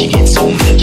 she gets so mad.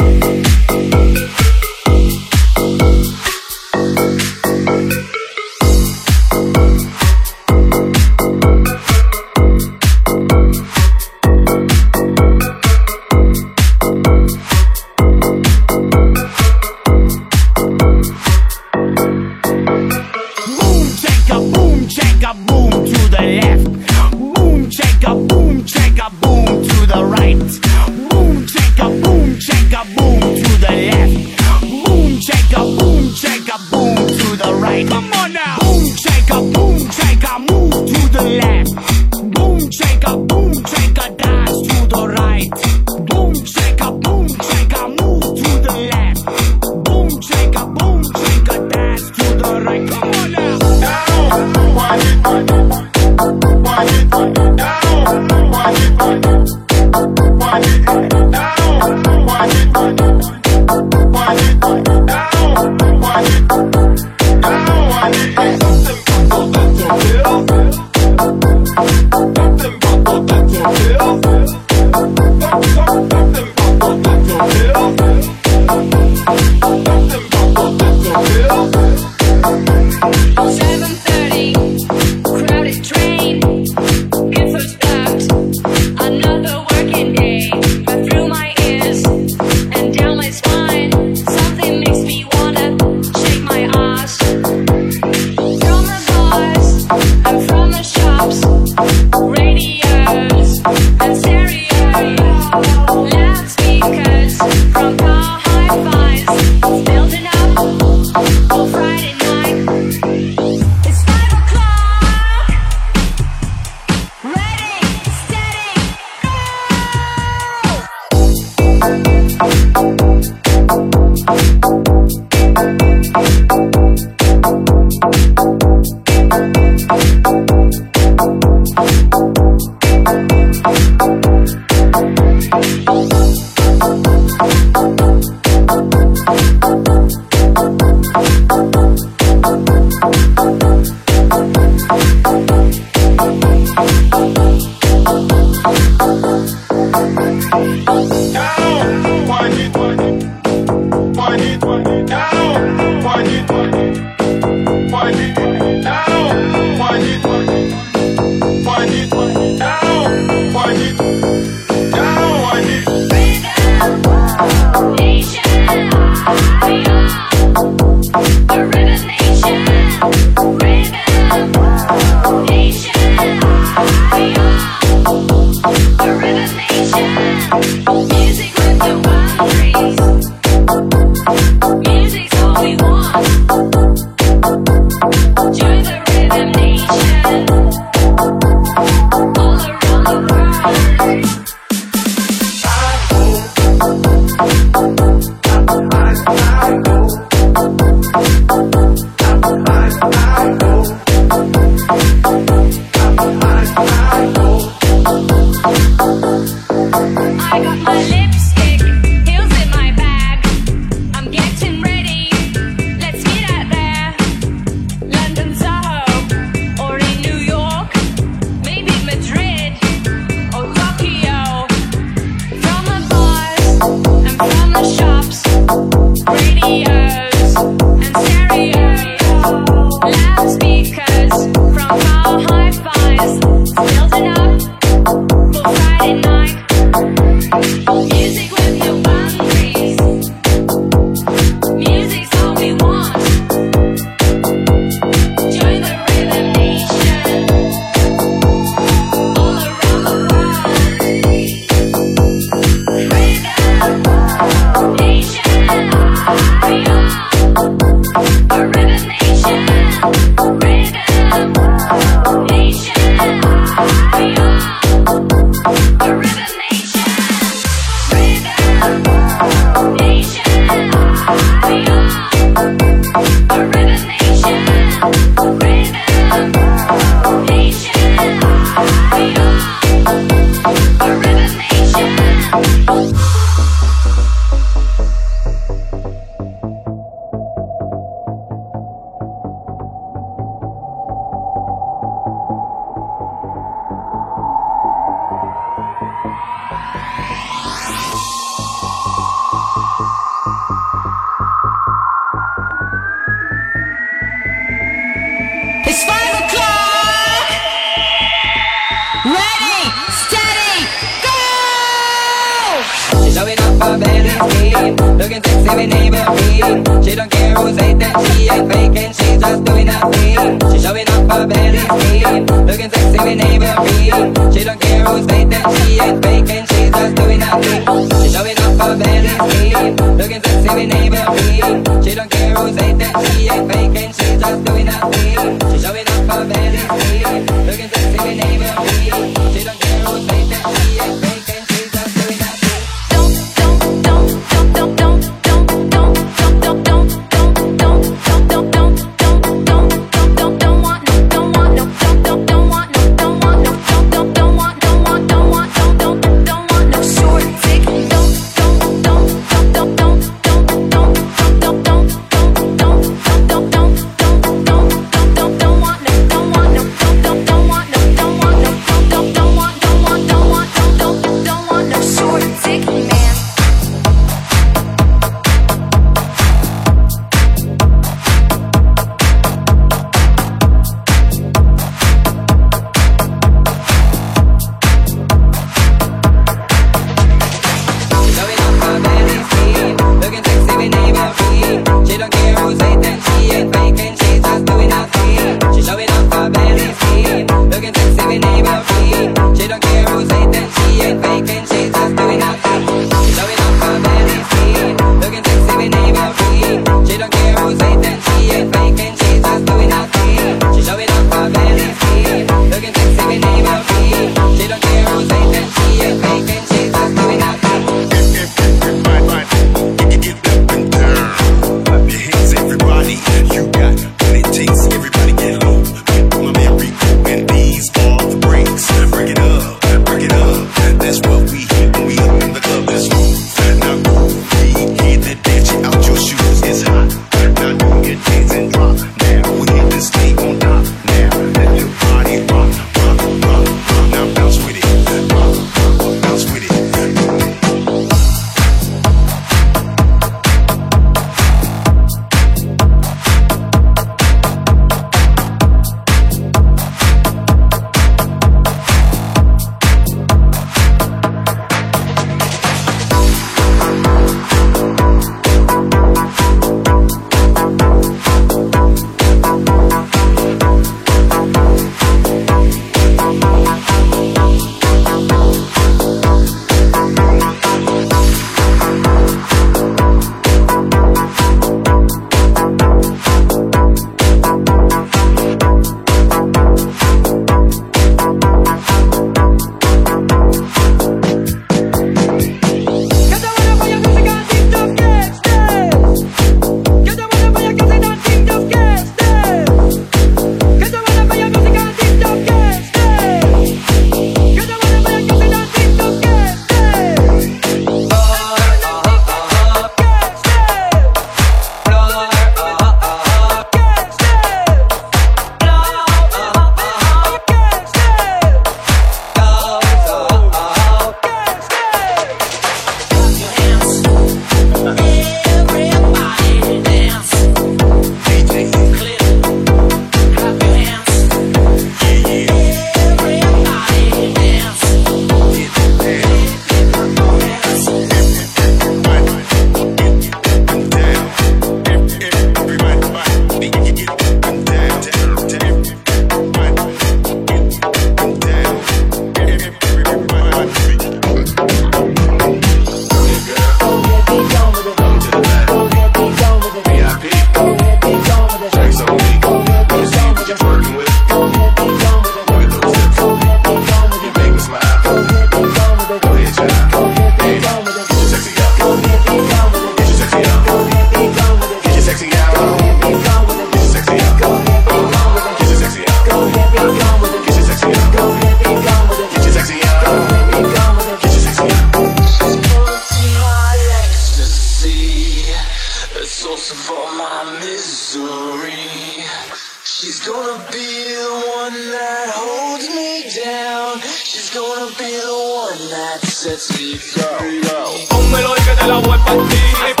that sets me free. Pónmelo te la voy a partir.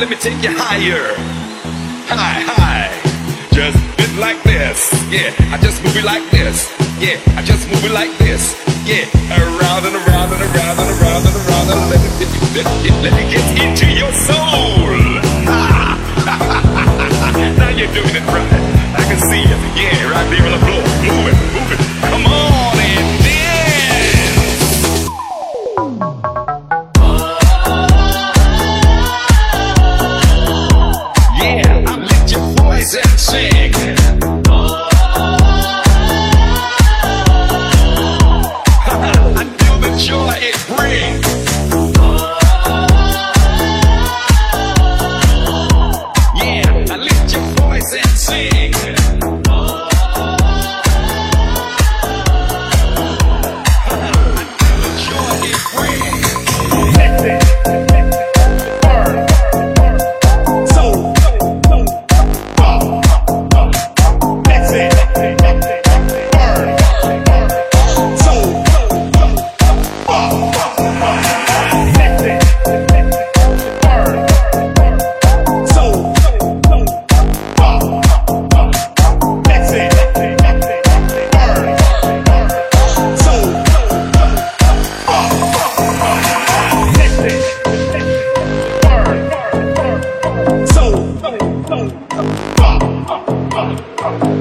let me take you higher. High, high. Just bit like this. Yeah, I just move it like this. Yeah, I just move it like this. Yeah, around and around and around and around and around and let it, let it, let it get into your soul. Ha! now you're doing it right. I can see you. Yeah, right there on the floor. Move it, move it. Come on.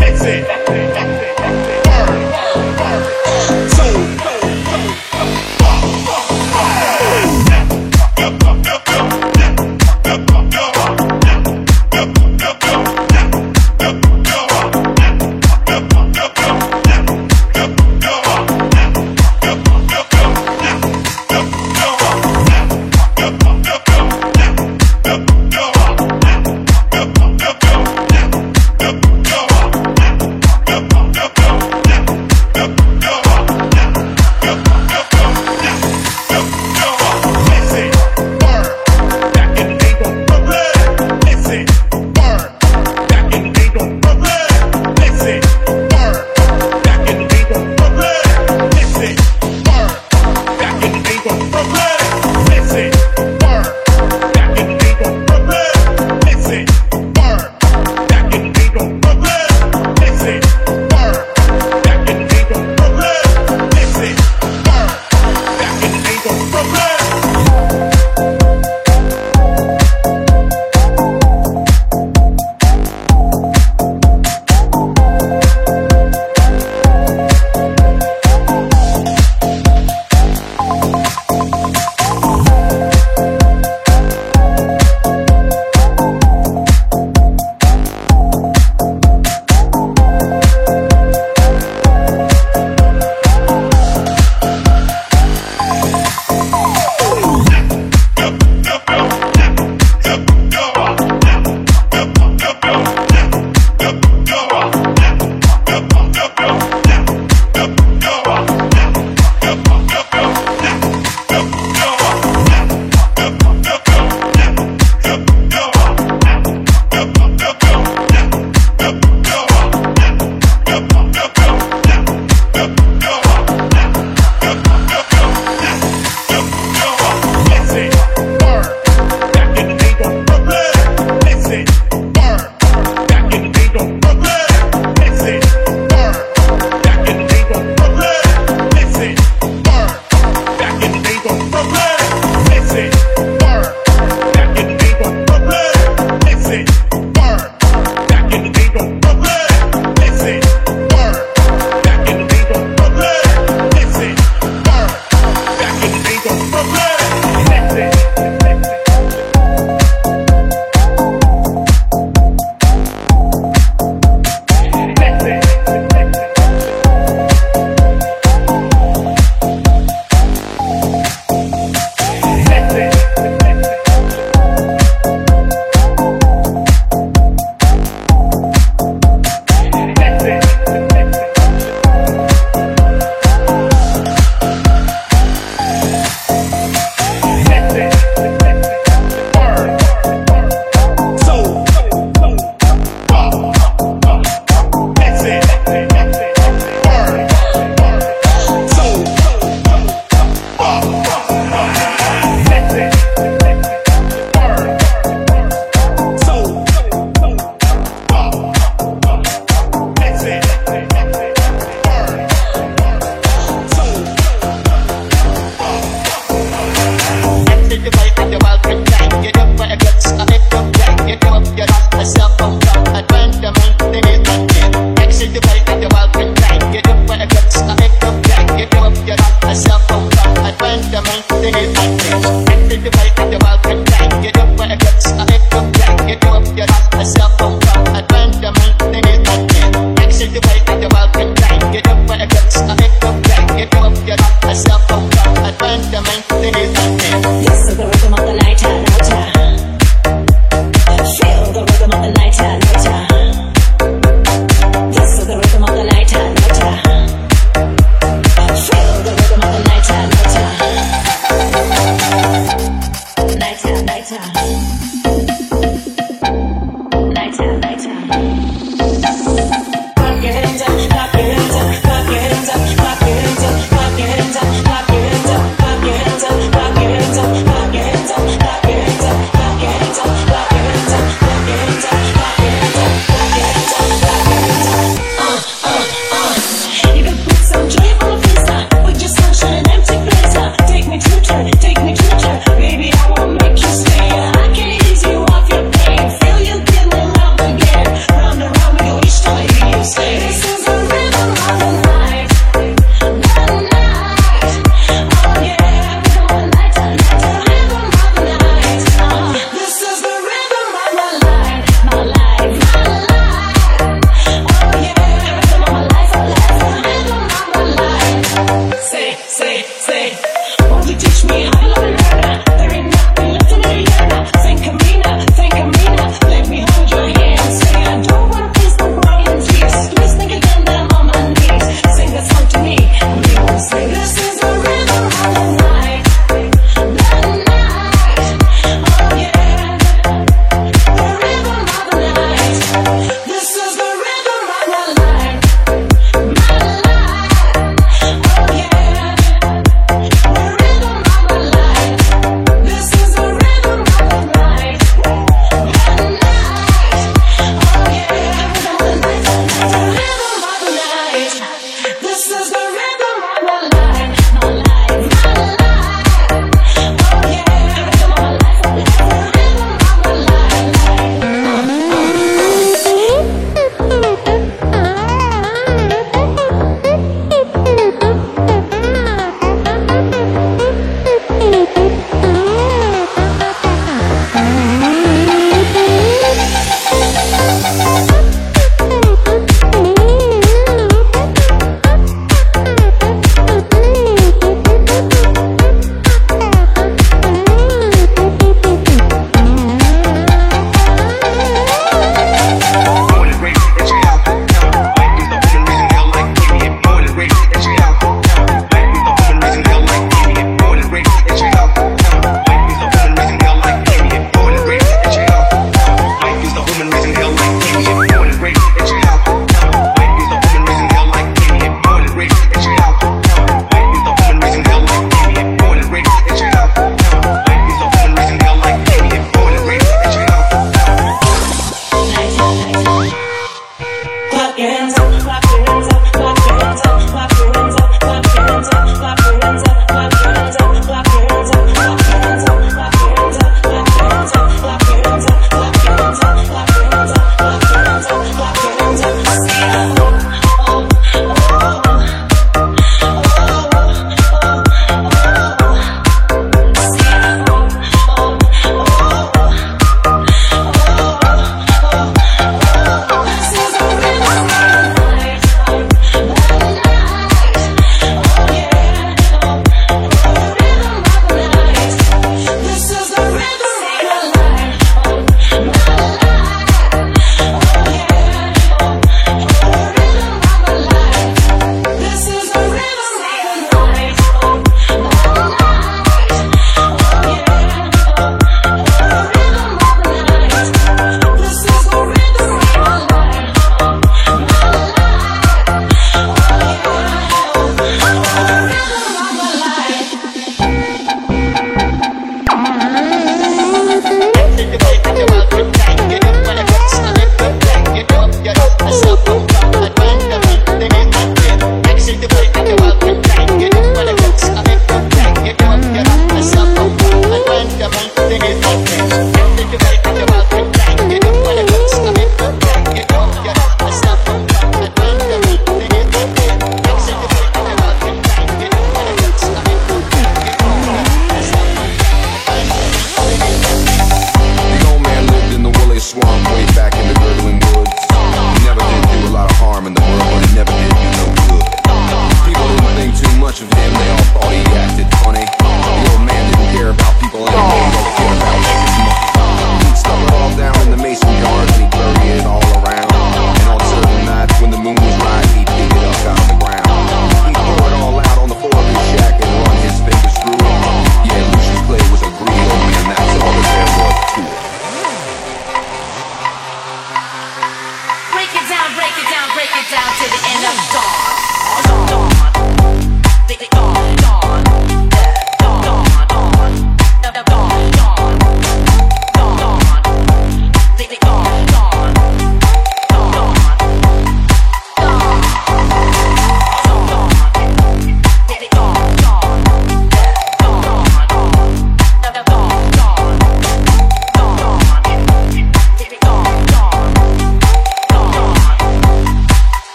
Mix it.